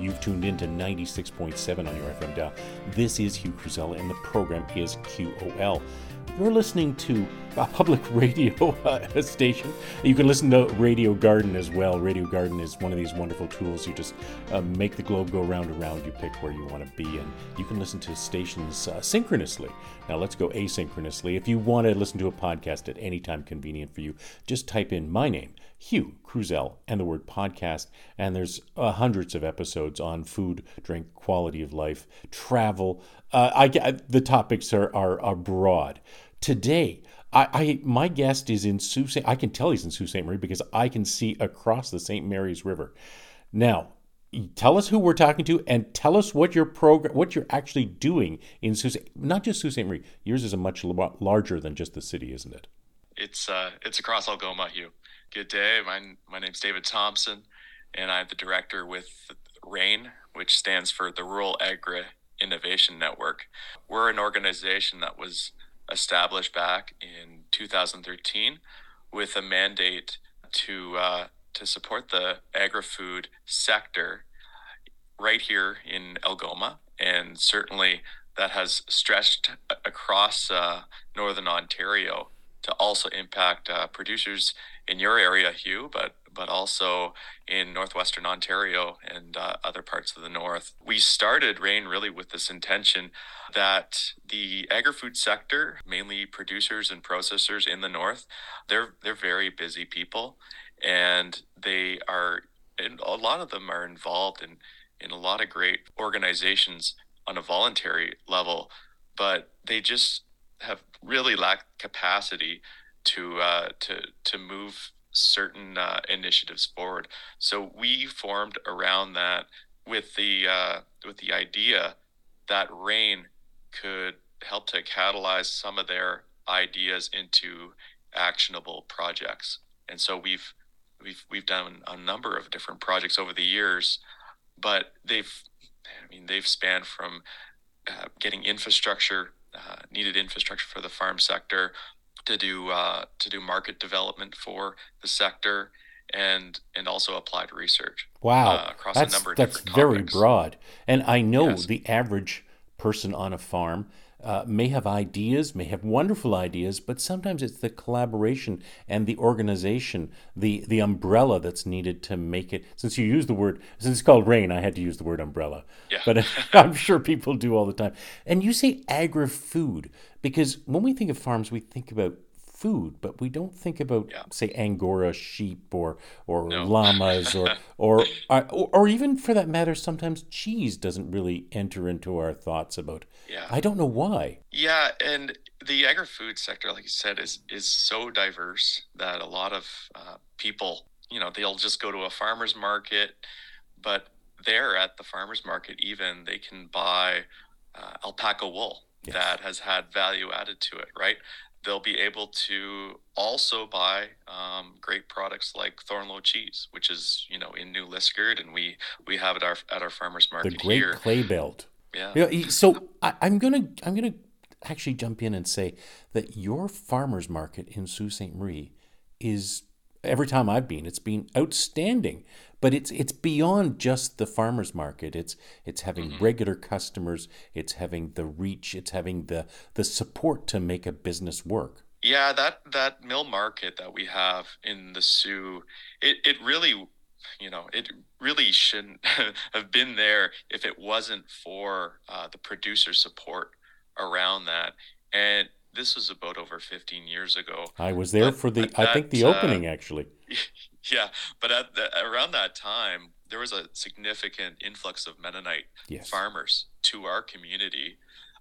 You've tuned in to 96.7 on your FM dial. This is Hugh Cruzella, and the program is QOL. You're listening to a public radio uh, station. You can listen to Radio Garden as well. Radio Garden is one of these wonderful tools. You just uh, make the globe go round and round. You pick where you want to be, and you can listen to stations uh, synchronously. Now, let's go asynchronously. If you want to listen to a podcast at any time convenient for you, just type in my name, Hugh Kruzel, and the word podcast. And there's uh, hundreds of episodes on food, drink, quality of life, travel. Uh, I, I, the topics are, are, are broad. Today, I, I, my guest is in Sault Ste. I can tell he's in Sault Ste. Marie because I can see across the St. Mary's River. Now, tell us who we're talking to and tell us what your program, what you're actually doing in Sault. Ste. Not just Sault Ste. Marie. Yours is a much larger than just the city, isn't it? It's uh, it's across Algoma, Hugh. Good day. My my name's David Thompson, and I'm the director with RAIN, which stands for the Rural Agri Innovation Network. We're an organization that was established back in 2013 with a mandate to uh, to support the agri-food sector right here in Algoma, and certainly that has stretched across uh, northern Ontario to also impact uh, producers in your area, Hugh, but but also in northwestern Ontario and uh, other parts of the north. We started RAIN really with this intention that the agri-food sector, mainly producers and processors in the north, they're they're very busy people, and they are, and a lot of them are involved in in a lot of great organizations on a voluntary level, but they just have really lacked capacity to uh, to to move certain uh, initiatives forward. So we formed around that with the uh, with the idea that RAIN could help to catalyze some of their ideas into actionable projects. And so we've we've we've done a number of different projects over the years, but they've I mean they've spanned from uh, getting infrastructure uh, needed infrastructure for the farm sector to do uh, to do market development for the sector and and also applied research. Wow, uh, across that's, a number of that's very topics. broad. And I know yes. the average person on a farm uh, may have ideas, may have wonderful ideas, but sometimes it's the collaboration and the organization, the the umbrella that's needed to make it. Since you use the word, since it's called rain, I had to use the word umbrella. Yeah. But I'm sure people do all the time. And you say agri-food because when we think of farms, we think about food, but we don't think about, yeah. say, Angora sheep or or no. llamas or, or, or or even for that matter, sometimes cheese doesn't really enter into our thoughts about. Yeah. I don't know why. Yeah, and the agri-food sector, like you said, is is so diverse that a lot of uh, people, you know, they'll just go to a farmer's market, but there at the farmer's market, even they can buy uh, alpaca wool. Yes. that has had value added to it, right? They'll be able to also buy um, great products like Thornloe cheese, which is you know in New Liskeard, and we we have it at our at our farmers market the great here. clay belt. Yeah. so I, I'm gonna I'm gonna actually jump in and say that your farmers market in Sault Ste. Marie is every time I've been, it's been outstanding. But it's it's beyond just the farmers market. It's it's having mm-hmm. regular customers. It's having the reach. It's having the the support to make a business work. Yeah, that that mill market that we have in the Soo, it it really, you know, it really shouldn't have been there if it wasn't for uh, the producer support around that. And this was about over 15 years ago. I was there but for the, I think the uh, opening uh, actually. Yeah, but at the, around that time, there was a significant influx of Mennonite yes. farmers to our community,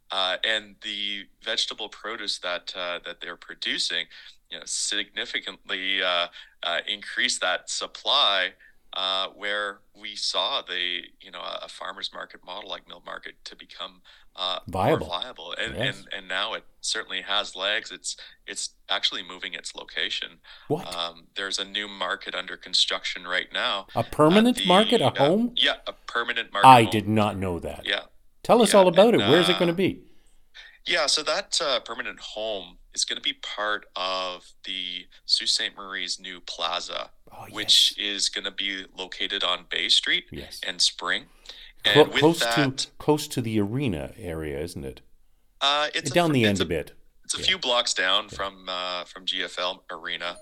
uh, and the vegetable produce that uh, that they're producing, you know, significantly uh, uh increased that supply uh, where we saw the you know a farmers market model like mill market to become uh, viable, viable, and, yes. and and now it certainly has legs. It's it's actually moving its location. What? Um, there's a new market under construction right now. A permanent the, market, a uh, home? Yeah, a permanent market. I home. did not know that. Yeah. Tell us yeah, all about and, it. Where's it going to uh, be? Yeah, so that uh, permanent home is going to be part of the Sault Ste. Marie's new plaza oh, yes. which is going to be located on Bay Street yes. and Spring. And close that, to close to the arena area, isn't it? Uh, it's down a, the end a, a bit. It's a yeah. few blocks down yeah. from uh, from GFL Arena,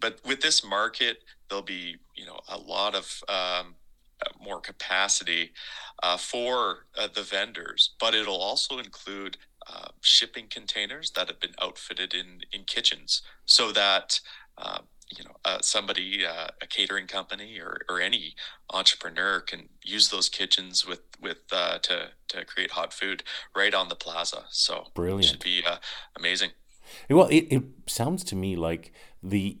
but with this market, there'll be you know a lot of um, more capacity uh, for uh, the vendors, but it'll also include uh, shipping containers that have been outfitted in in kitchens, so that uh, you know uh, somebody, a catering company, or, or any entrepreneur can use those kitchens with with to to create hot food right on the plaza. So brilliant, it should be amazing. Well, it, it sounds to me like the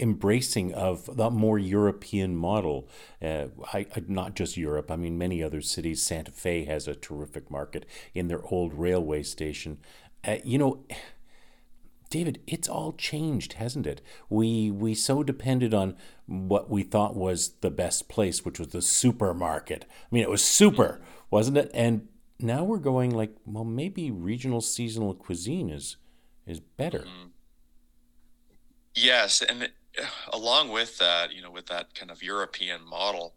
embracing of the more European model. Uh, I, I, not just Europe, I mean, many other cities. Santa Fe has a terrific market in their old railway station. Uh, you know, David, it's all changed, hasn't it? We we so depended on what we thought was the best place, which was the supermarket. I mean, it was super, wasn't it? And now we're going like, well, maybe regional seasonal cuisine is is better. Mm-hmm. Yes, and along with that, you know, with that kind of European model,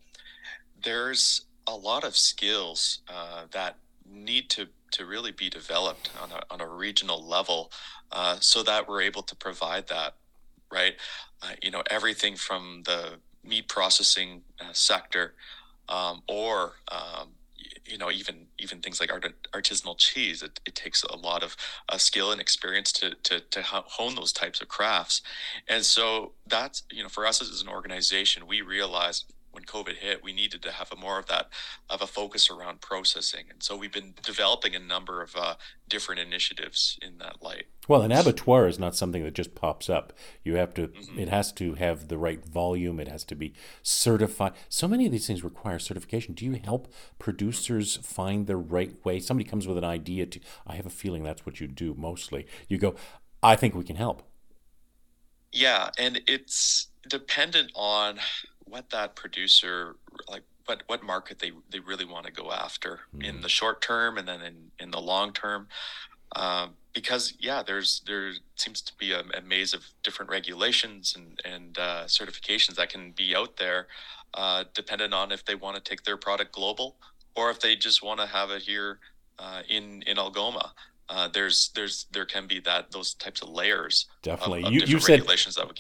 there's a lot of skills uh, that need to to really be developed on a, on a regional level uh, so that we're able to provide that right? Uh, you know everything from the meat processing uh, sector um, or um, you know even even things like art, artisanal cheese. It, it takes a lot of uh, skill and experience to, to to hone those types of crafts. And so that's you know for us as an organization we realized when COVID hit, we needed to have a more of that of a focus around processing, and so we've been developing a number of uh, different initiatives in that light. Well, an abattoir is not something that just pops up. You have to; mm-hmm. it has to have the right volume. It has to be certified. So many of these things require certification. Do you help producers find the right way? Somebody comes with an idea. To I have a feeling that's what you do mostly. You go, I think we can help. Yeah, and it's dependent on what that producer like what what market they they really want to go after mm. in the short term and then in in the long term um, because yeah there's there seems to be a, a maze of different regulations and and uh, certifications that can be out there uh, dependent on if they want to take their product global or if they just want to have it here uh, in in Algoma uh, there's there's there can be that those types of layers. Definitely, of, of you, you said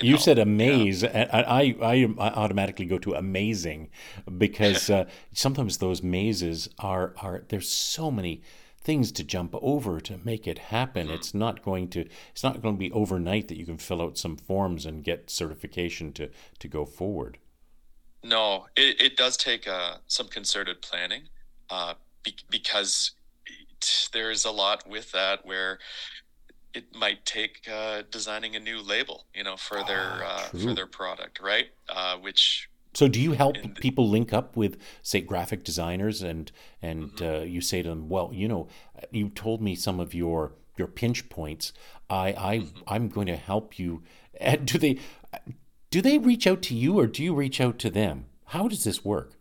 you help. said amaze, yeah. and I, I I automatically go to amazing because uh, sometimes those mazes are are there's so many things to jump over to make it happen. Mm-hmm. It's not going to it's not going to be overnight that you can fill out some forms and get certification to to go forward. No, it, it does take uh, some concerted planning uh, be, because there's a lot with that where it might take uh, designing a new label, you know, for their ah, uh, for their product, right? Uh, which so do you help the, people link up with say graphic designers and and mm-hmm. Uh, you say to them, well, you know, you told me some of your your pinch points. I I mm-hmm. I'm going to help you. And Do they do they reach out to you or do you reach out to them? How does this work?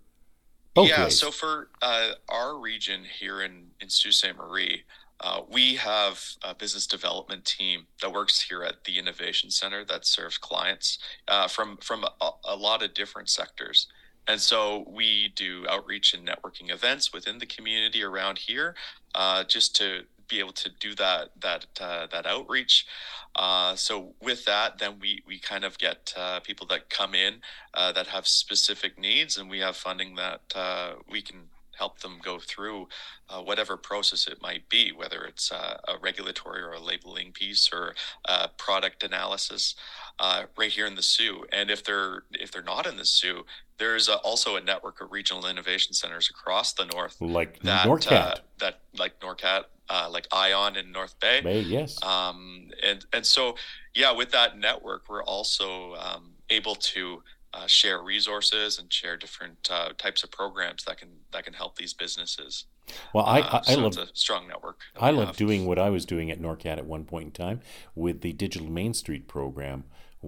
Both yeah, ways. so for uh, our region here in, in Sault Ste. Marie, uh, we have a business development team that works here at the Innovation Center that serves clients uh, from from a, a, lot of different sectors. And so we do outreach and networking events within the community around here, uh, just to be able to do that that uh, that outreach. Uh, so with that, then we we kind of get uh, people that come in uh, that have specific needs, and we have funding that uh, we can help them go through uh, whatever process it might be, whether it's uh, a regulatory or a labeling piece or a product analysis, uh, right here in the Soo. And if they're if they're not in the Soo, there's a, also a network of regional innovation centers across the north, like that, NORCAT, that like NORCAT uh, like Ion in North Bay. Bay, yes. Um, and and so yeah, with that network, we're also um, able to uh, share resources and share different uh, types of programs that can that can help these businesses. Well, I, uh, I, I love a strong network. I love doing what I was doing at NORCAT at one point in time with the Digital Main Street program,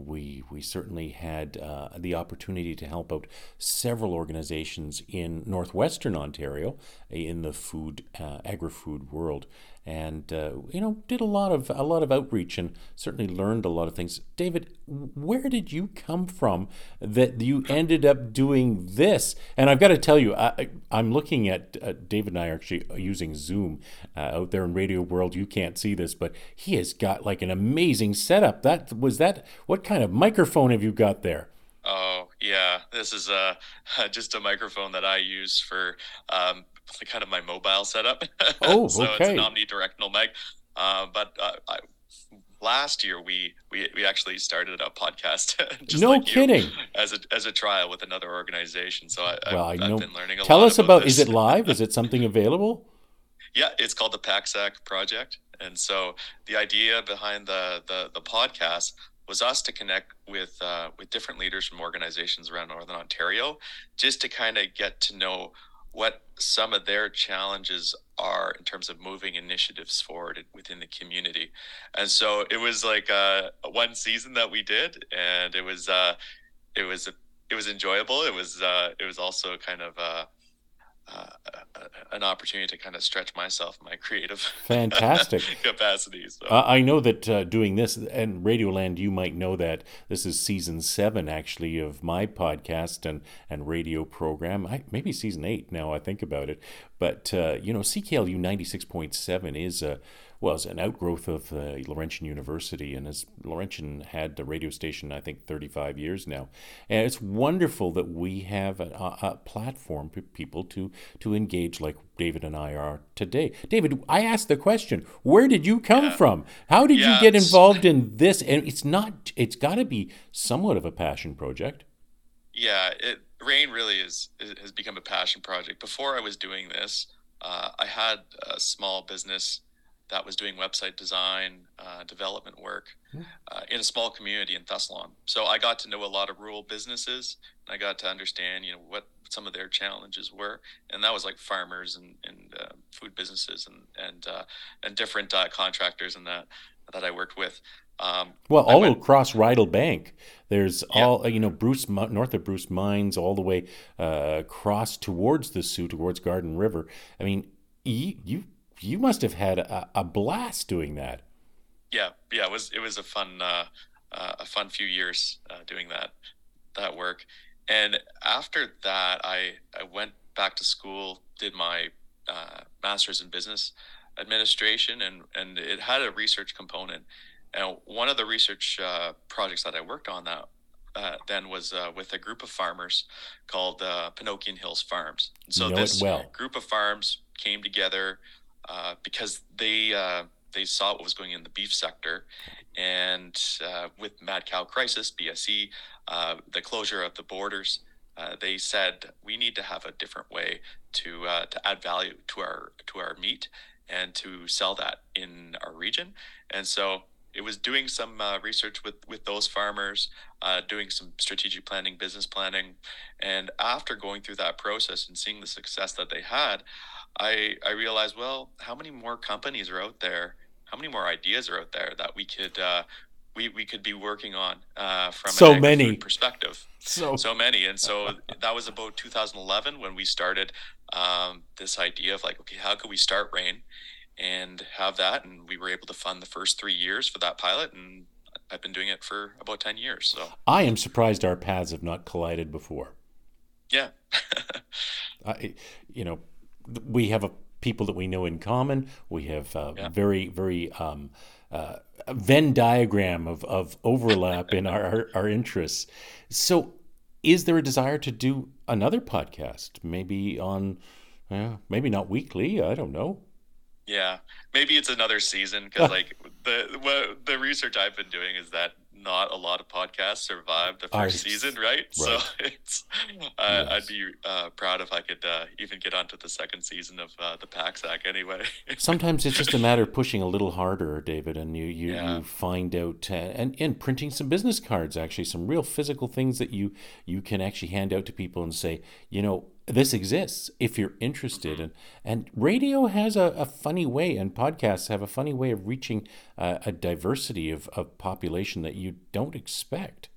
we we certainly had uh, the opportunity to help out several organizations in northwestern Ontario in the food uh, agri-food world, and uh, you know did a lot of a lot of outreach and certainly learned a lot of things. David, where did you come from that you ended up doing this? And I've got to tell you, I, am looking at uh, David and I are actually using Zoom uh, out there in Radio World. You can't see this, but he has got like an amazing setup. That was that. What kind of microphone have you got there? Oh yeah, this is uh, just a microphone that I use for um, kind of my mobile setup. Oh, so okay. it's an omnidirectional mic. Uh, but uh, I, last year we, we we actually started a podcast. no like kidding. You, as a as a trial with another organization. So I, well, I've, I know. I've been learning a Tell lot us about. this. Is it live? is it something available? Yeah, it's called the PACSAC project. And so the idea behind the the, the podcast was us to connect with uh, with different leaders from organizations around Northern Ontario, just to kind of get to know what some of their challenges are in terms of moving initiatives forward within the community. And so it was like uh, one season that we did, and it was uh, it was it was enjoyable. It was uh, it was also kind of uh, an opportunity to kind of stretch myself, my creative fantastic capacities. So. Uh, I know that uh, doing this and Radioland, you might know that this is season seven actually of my podcast and and radio program. I, maybe season eight now. I think about it, but uh, you know, CKLU ninety six point seven is a was an outgrowth of uh, Laurentian University, and as Laurentian had the radio station, I think 35 years now, and it's wonderful that we have a, a platform for people to to engage like David and I are today. David, I asked the question: Where did you come yeah. from? How did yeah, you get involved in this? And it's not; it's got to be somewhat of a passion project. Yeah, it, Rain really is has become a passion project. Before I was doing this, uh, I had a small business that was doing website design, uh, development work hmm. uh, in a small community in Thessalon. So I got to know a lot of rural businesses. And I got to understand, you know, what some of their challenges were, and that was like farmers and, and uh, food businesses and and uh, and different uh, contractors and that that I worked with. Um, well, all went, across Rydal Bank, there's yeah. all you know, Bruce north of Bruce Mines, all the way uh, across towards the Soo, towards Garden River. I mean, you, you you must have had a, a blast doing that. Yeah, yeah, it was it was a fun uh, uh, a fun few years uh, doing that that work, and after that, I I went back to school, did my uh, master's in business administration, and and it had a research component. And one of the research uh, projects that I worked on that uh, then was uh, with a group of farmers called uh, Penokean Hills Farms. So this well. group of farms came together uh, because they uh, they saw what was going in the beef sector, and uh, with mad cow crisis, BSE, uh, the closure of the borders, they said we need to have a different way to to add value to our to our meat and to sell that in our region, and so it was doing some uh, research with with those farmers, uh, doing some strategic planning, business planning, and after going through that process and seeing the success that they had, I I realized, well, how many more companies are out there? How many more ideas are out there that we could uh, we we could be working on uh, from so an many perspective? So so many, and so that was about 2011 when we started um, this idea of like, okay, how could we start Rain and have that, and we were able to fund the first three years for that pilot, and I've been doing it for about 10 years. So I am surprised our paths have not collided before. Yeah. I, you know, we have a people that we know in common. We have a yeah. very, very um, uh, Venn diagram of, of overlap in our, our, our interests. So, is there a desire to do another podcast? Maybe on, uh, maybe not weekly. I don't know. Yeah, maybe it's another season because like the what, the research I've been doing is that not a lot of podcasts survived the first I, season, right? right? So it's uh, yes. I'd be uh, proud if I could uh, even get onto the second season of uh, the Sack anyway. Sometimes it's just a matter of pushing a little harder, David, and you you, yeah. you find out uh, and and printing some business cards, actually, some real physical things that you you can actually hand out to people and say, you know, this exists if you're interested and and radio has a, a funny way and podcasts have a funny way of reaching uh, a diversity of, of population that you don't expect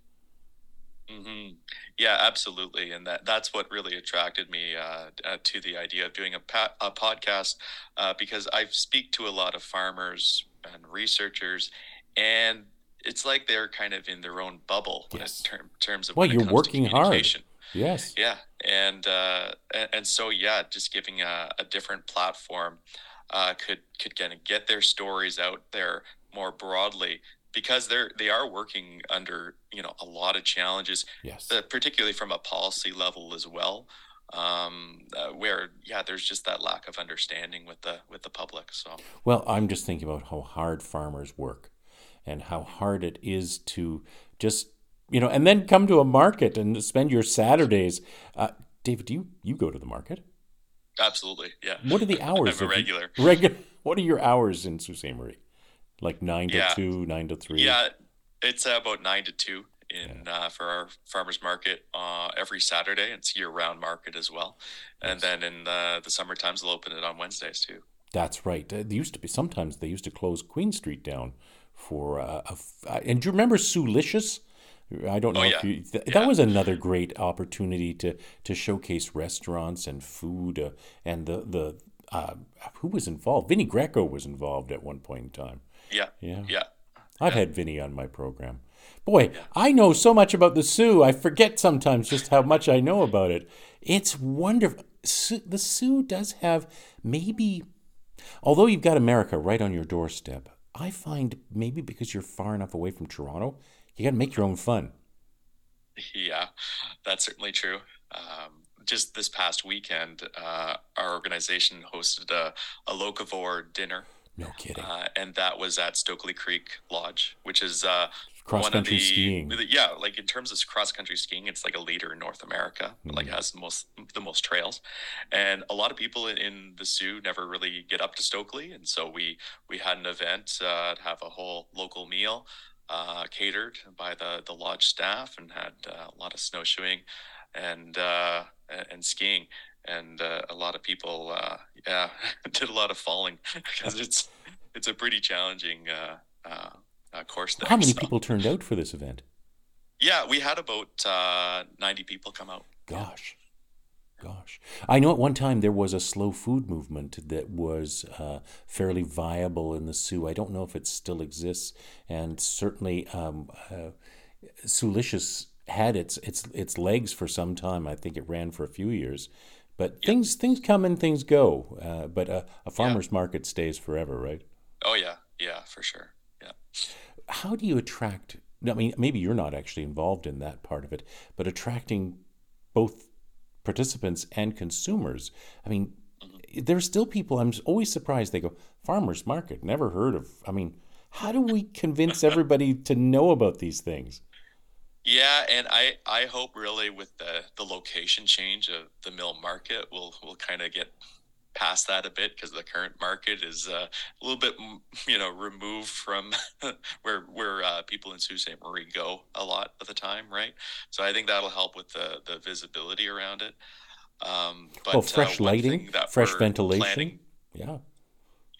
Mm-hmm. Yeah, absolutely, and that that's what really attracted me uh, uh, to the idea of doing a, pa- a podcast uh, because I speak to a lot of farmers and researchers, and it's like they're kind of in their own bubble yes. in term, terms of well, you're working hard. Yes. Yeah, and, uh, and so yeah, just giving a, a different platform uh, could could kind of get their stories out there more broadly because they're they are working under you know a lot of challenges yes uh, particularly from a policy level as well um, uh, where yeah there's just that lack of understanding with the with the public so well i'm just thinking about how hard farmers work and how hard it is to just you know and then come to a market and spend your saturdays uh, david do you you go to the market absolutely yeah what are the hours I'm a regular regular what are your hours in sault ste marie like nine to yeah. two, nine to three. Yeah, it's about nine to two in yeah. uh, for our farmers market uh, every Saturday. It's year round market as well, and then in the, the summer times they'll open it on Wednesdays too. That's right. They used to be sometimes they used to close Queen Street down for uh, a, and do you remember Soulicious? I don't know oh, yeah. if you. Th- yeah. That was another great opportunity to to showcase restaurants and food, uh, and the the uh, who was involved. Vinnie Greco was involved at one point in time. Yeah. Yeah. Yeah. I've had Vinny on my program. Boy, yeah. I know so much about the Soo. I forget sometimes just how much I know about it. It's wonderful. The Soo does have maybe, although you've got America right on your doorstep, I find maybe because you're far enough away from Toronto, you got to make your own fun. Yeah, that's certainly true. Um, just this past weekend, uh, our organization hosted a, a locavore dinner no kidding. Uh, and that was at Stokely Creek Lodge, which is uh, cross country skiing. Yeah, like in terms of cross country skiing, it's like a leader in North America. Mm-hmm. Like has the most the most trails, and a lot of people in, in, the Soo never really get up to Stokely, and so we we had an event uh, to have a whole local meal. Uh, catered by the the lodge staff and had uh, a lot of snowshoeing and uh, and skiing and uh, a lot of people, uh, yeah, did a lot of falling because it's it's a pretty challenging uh, course. There, How many so. people turned out for this event? Yeah, we had about uh, ninety people come out. Gosh, gosh, I know at one time there was a slow food movement that was fairly viable in the Soo. I don't know if it still exists, and certainly. Um, Soulicious had its its its legs for some time. I think it ran for a few years, but yep. things things come and things go. Uh, but a, a farmer's yeah. market stays forever, right? Oh yeah, yeah, for sure. Yeah. How do you attract? I mean, maybe you're not actually involved in that part of it, but attracting both participants and consumers. I mean, there's still people. I'm always surprised. They go farmers market. Never heard of. I mean, how do we convince everybody to know about these things? Yeah, and I I hope really with the the location change of the mill market, we'll we'll kind of get past that a bit because the current market is uh, a little bit you know removed from where where uh, people in Sault Ste. Marie go a lot of the time, right? So I think that'll help with the the visibility around it. Um, but oh, fresh uh, lighting, fresh ventilation. Planning, yeah.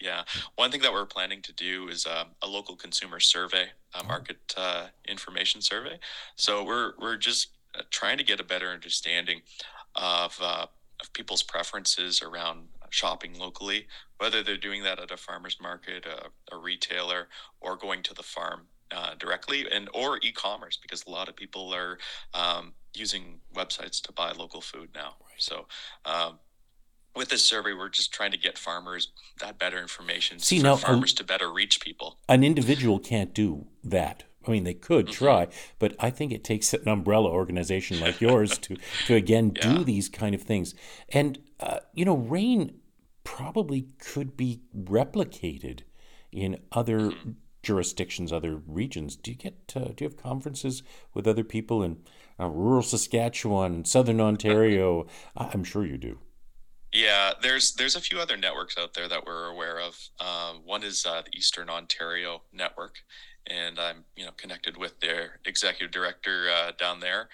Yeah. One thing that we're planning to do is uh, a local consumer survey, a oh. market uh, information survey. So we're we're just uh, trying to get a better understanding of uh, of people's preferences around shopping locally, whether they're doing that at a farmer's market, a, a retailer, or going to the farm uh, directly, and or e-commerce because a lot of people are um, using websites to buy local food now. Right. So. Um, with this survey, we're just trying to get farmers that better information See, for now, farmers a, to better reach people. An individual can't do that. I mean, they could mm-hmm. try, but I think it takes an umbrella organization like yours to, to again yeah. do these kind of things. And uh, you know, rain probably could be replicated in other mm-hmm. jurisdictions, other regions. Do you get? Uh, do you have conferences with other people in uh, rural Saskatchewan, Southern Ontario? I'm sure you do. Yeah, there's there's a few other networks out there that we're aware of. Um, one is uh, the Eastern Ontario Network, and I'm you know connected with their executive director uh, down there.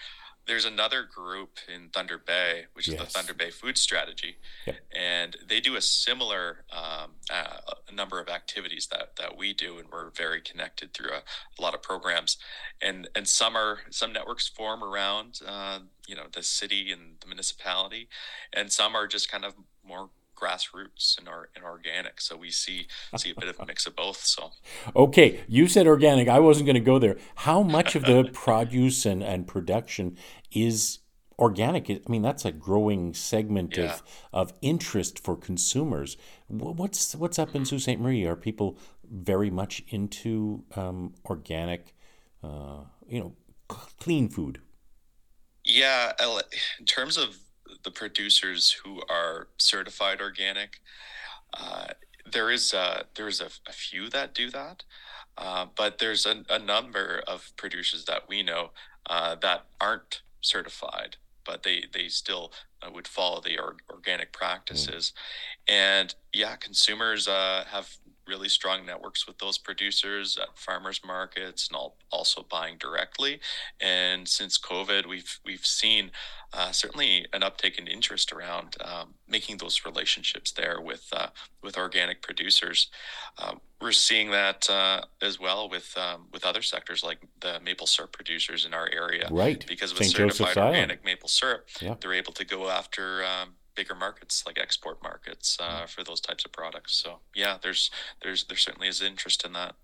There's another group in Thunder Bay, which is the Thunder Bay Food Strategy, Yep. and they do a similar um, uh, number of activities that that we do, and we're very connected through a, a lot of programs, and and some are some networks form around uh, you know the city and the municipality, and some are just kind of more grassroots and and organic. So we see see a bit of a mix of both. So. Okay, you said organic. I wasn't going to go there. How much of the produce and, and production is organic? I mean, that's a growing segment Yeah. of, of interest for consumers. What's what's up in Sault Ste. Marie? Are people very much into um, organic, uh, you know, clean food? Yeah, in terms of the producers who are certified organic, uh, there is uh, there's a, a few that do that, uh, but there's a, a number of producers that we know uh, that aren't certified, but they they still uh, would follow the or, organic practices, and yeah, consumers uh, have really strong networks with those producers at farmers markets and all, also buying directly. And since COVID, we've we've seen uh, certainly an uptake in interest around um, making those relationships there with uh, with organic producers. Uh, we're seeing that uh, as well with um, with other sectors like the maple syrup producers in our area. Right. Because with St. certified Joseph's Island. organic maple syrup, Yeah. they're able to go after um, bigger markets like export markets uh, for those types of products. So yeah, there's there's there certainly is interest in that.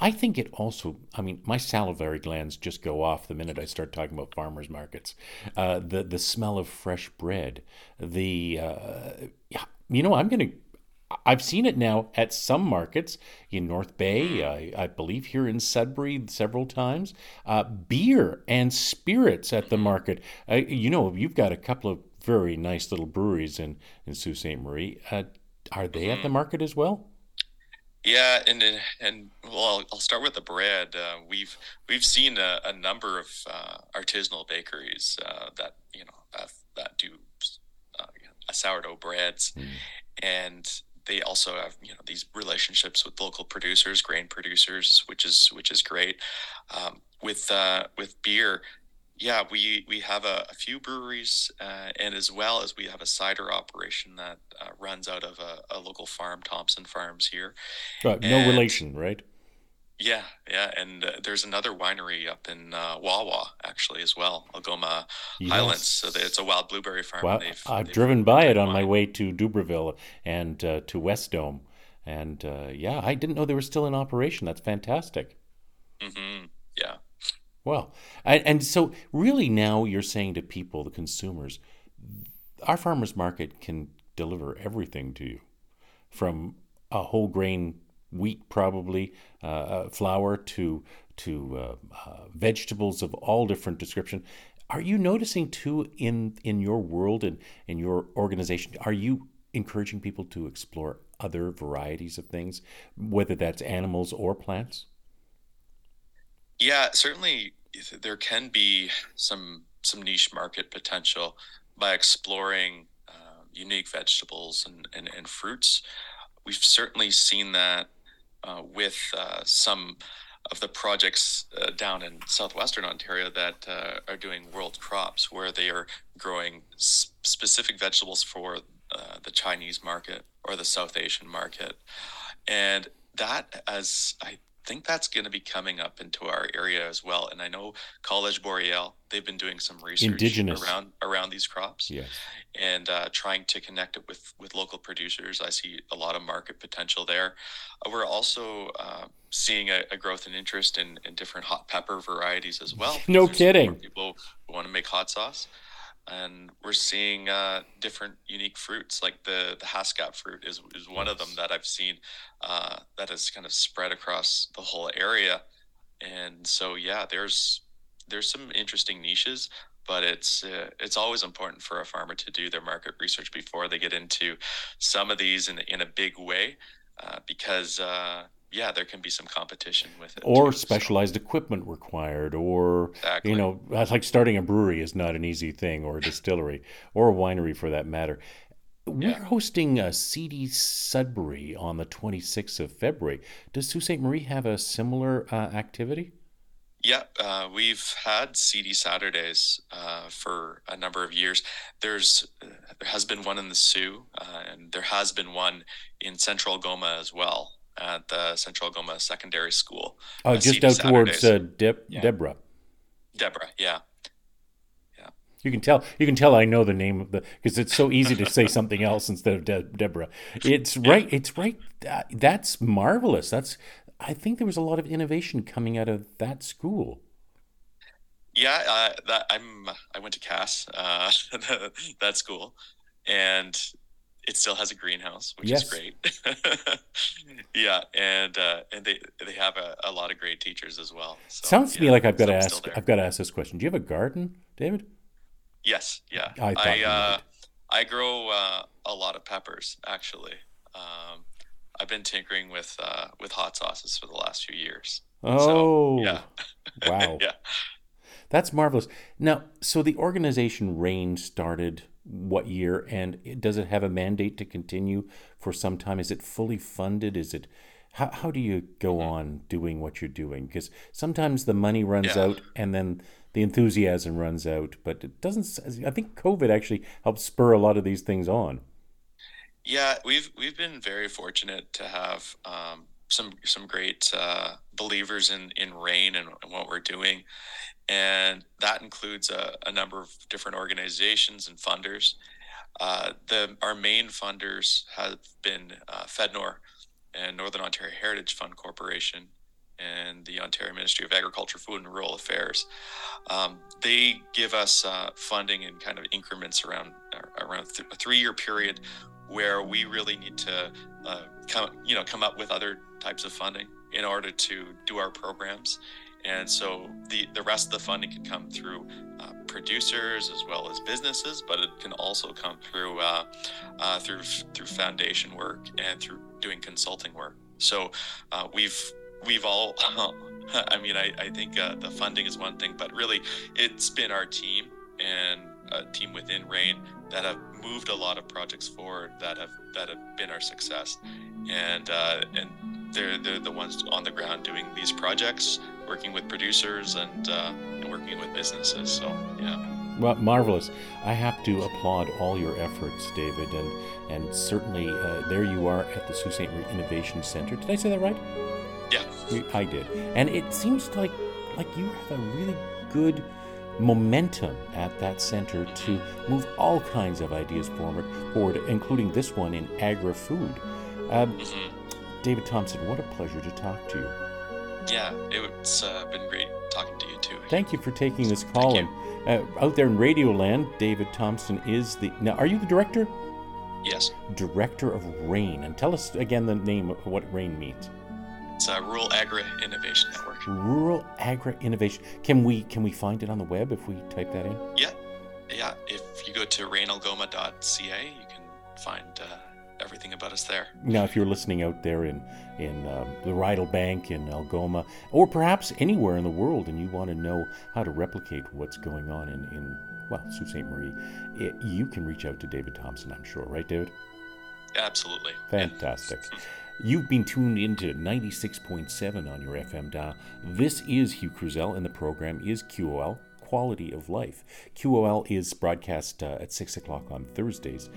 I think it also, I mean, my salivary glands just go off the minute I start talking about farmers markets. Uh, the, the smell of fresh bread, the, uh, yeah, you know, I'm going to, I've seen it now at some markets in North Bay, I, I believe here in Sudbury several times. Uh, beer and spirits at the market. Uh, you know, you've got a couple of very nice little breweries in, in Sault Ste. Marie. Uh, are they at the market as well? Yeah, and and, and well, I'll, I'll start with the bread. Uh, we've we've seen a, a number of uh, artisanal bakeries uh, that you know uh, that do uh, sourdough breads, and they also have you know these relationships with local producers, grain producers, which is which is great. Um, with uh, with beer, yeah, we we have a, a few breweries, uh, and as well as we have a cider operation that uh, runs out of a, a local farm, Thompson Farms here. Uh, no And- relation, right? Yeah, yeah, and uh, there's another winery up in uh, Wawa actually as well, Algoma Highlands. So they, it's a wild blueberry farm. Well, They've- I've they've- driven by it on my way to Dubreuilville and uh, to West Dome, and uh, yeah, I didn't know they were still in operation. That's fantastic. Mhm, Yeah, Well, and, and so really now you're saying to people, the consumers, our farmers market can deliver everything to you, from a whole grain wheat, probably uh, uh, flour to to uh, uh, vegetables of all different description. Are you noticing too in in your world and in your organization? Are you encouraging people to explore other varieties of things, whether that's animals or plants? Yeah, certainly there can be some some niche market potential by exploring uh, unique vegetables and, and, and fruits. We've certainly seen that uh, with uh, some of the projects uh, down in southwestern Ontario that uh, are doing world crops, where they are growing specific vegetables for uh, the Chinese market or the South Asian market, and that as I think that's going to be coming up into our area as well. And I know College Boreal they've been doing some research Indigenous. around around these crops Yes. and uh, trying to connect it with with local producers. I see a lot of market potential there. Uh, we're also uh, seeing a, a growth in interest in, in different hot pepper varieties as well. No kidding. People want to make hot sauce, and we're seeing uh, different unique fruits like the the Haskap fruit is is one of them that I've seen uh, that has kind of spread across the whole area. And so yeah, there's there's some interesting niches but it's uh, it's always important for a farmer to do their market research before they get into some of these in in a big way, uh, because uh, yeah, there can be some competition with it. or too, so- specialized equipment required or Exactly. you know like starting a brewery is not an easy thing or a distillery or a winery for that matter we're Yeah. hosting a cd sudbury on the 26th of february does sault ste marie have a similar uh, activity Yeah, uh, we've had Seedy Saturdays uh, for a number of years. There's uh, there has been one in the Soo, uh, and there has been one in Central Goma as well at the Central Algoma Secondary School. Oh, just out Saturdays. towards uh, De- yeah. Desbarats. Desbarats, yeah. yeah. You can tell. You can tell. I know the name of the because it's so easy to say something else instead of De- Desbarats. It's right. It's right. Uh, that's marvelous. That's. I think there was a lot of innovation coming out of that school. Yeah, uh, that I'm. I went to Cass, uh, that school, and it still has a greenhouse, which yes. is great. yeah, and uh, and they they have a, a lot of great teachers as well. So, Sounds to me like I've got to ask. I've got to ask this question. Do you have a garden, David? Yes, yeah. I I, uh, I grow uh, a lot of peppers actually. Um, I've been tinkering with uh, with hot sauces for the last few years. Oh, so, yeah. wow. yeah. That's marvelous. Now, so the organization Rain started what year, and does it have a mandate to continue for some time? Is it fully funded? Is it how, how do you go mm-hmm. on doing what you're doing? Because sometimes the money runs yeah. out, and then the enthusiasm runs out. But it doesn't. I think COVID actually helped spur a lot of these things on. Yeah, we've we've been very fortunate to have um, some some great uh, believers in in rain and, and, what we're doing, and that includes a, a number of different organizations and funders. Uh, the our main funders have been uh, Fednor and Northern Ontario Heritage Fund Corporation and the Ontario Ministry of Agriculture, Food and Rural Affairs. Um, they give us uh, funding in kind of increments around around th- a three-year period, where we really need to uh, come you know come up with other types of funding in order to do our programs. And so the, the rest of the funding can come through uh, producers as well as businesses, but it can also come through uh, uh, through through foundation work and through doing consulting work. So uh, we've we've all i mean i, I think uh, the funding is one thing but really it's been our team and a team within rain that have moved a lot of projects forward that have that have been our success and uh, and they're, they're the ones on the ground doing these projects working with producers and, uh, and working with businesses so yeah well, marvelous. I have to applaud all your efforts, David, and and certainly uh, there you are at the Sault Ste. Marie Innovation Center. Did I say that right? Yeah, I did, and it seems like like you have a really good momentum at that center to move all kinds of ideas forward, forward including this one in agri food. Um, mm-hmm. David Thompson, what a pleasure to talk to you. Yeah, it's uh, been great talking to you too. Thank you for taking this call. And uh, out there in Radioland, David Thompson is the. Now, are you the director? Yes. Director of RAIN. And tell us again the name of what RAIN means. It's a Rural Agri Innovation Network. Rural Agri Innovation. Can we can we find it on the web if we type that in? Yeah, yeah. If you go to rainalgoma.ca, you can find uh, everything about us there. Now, if you're listening out there in in um, the Rydal Bank in Algoma, or perhaps anywhere in the world, and you want to know how to replicate what's going on in in well, Sault Ste. Marie, it, you can reach out to David Thompson. I'm sure, right, David? Absolutely. Fantastic. You've been tuned into 96.7 on your FM dial. This is Hugh Kruzel, and the program is QOL, Quality of Life. QOL is broadcast uh, at 6 o'clock on Thursdays,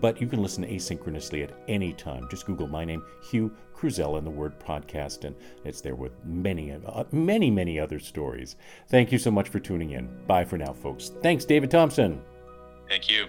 but you can listen asynchronously at any time. Just Google my name, Hugh Kruzel, and the word podcast, and it's there with many, uh, many, many other stories. Thank you so much for tuning in. Bye for now, folks. Thanks, David Thompson. Thank you.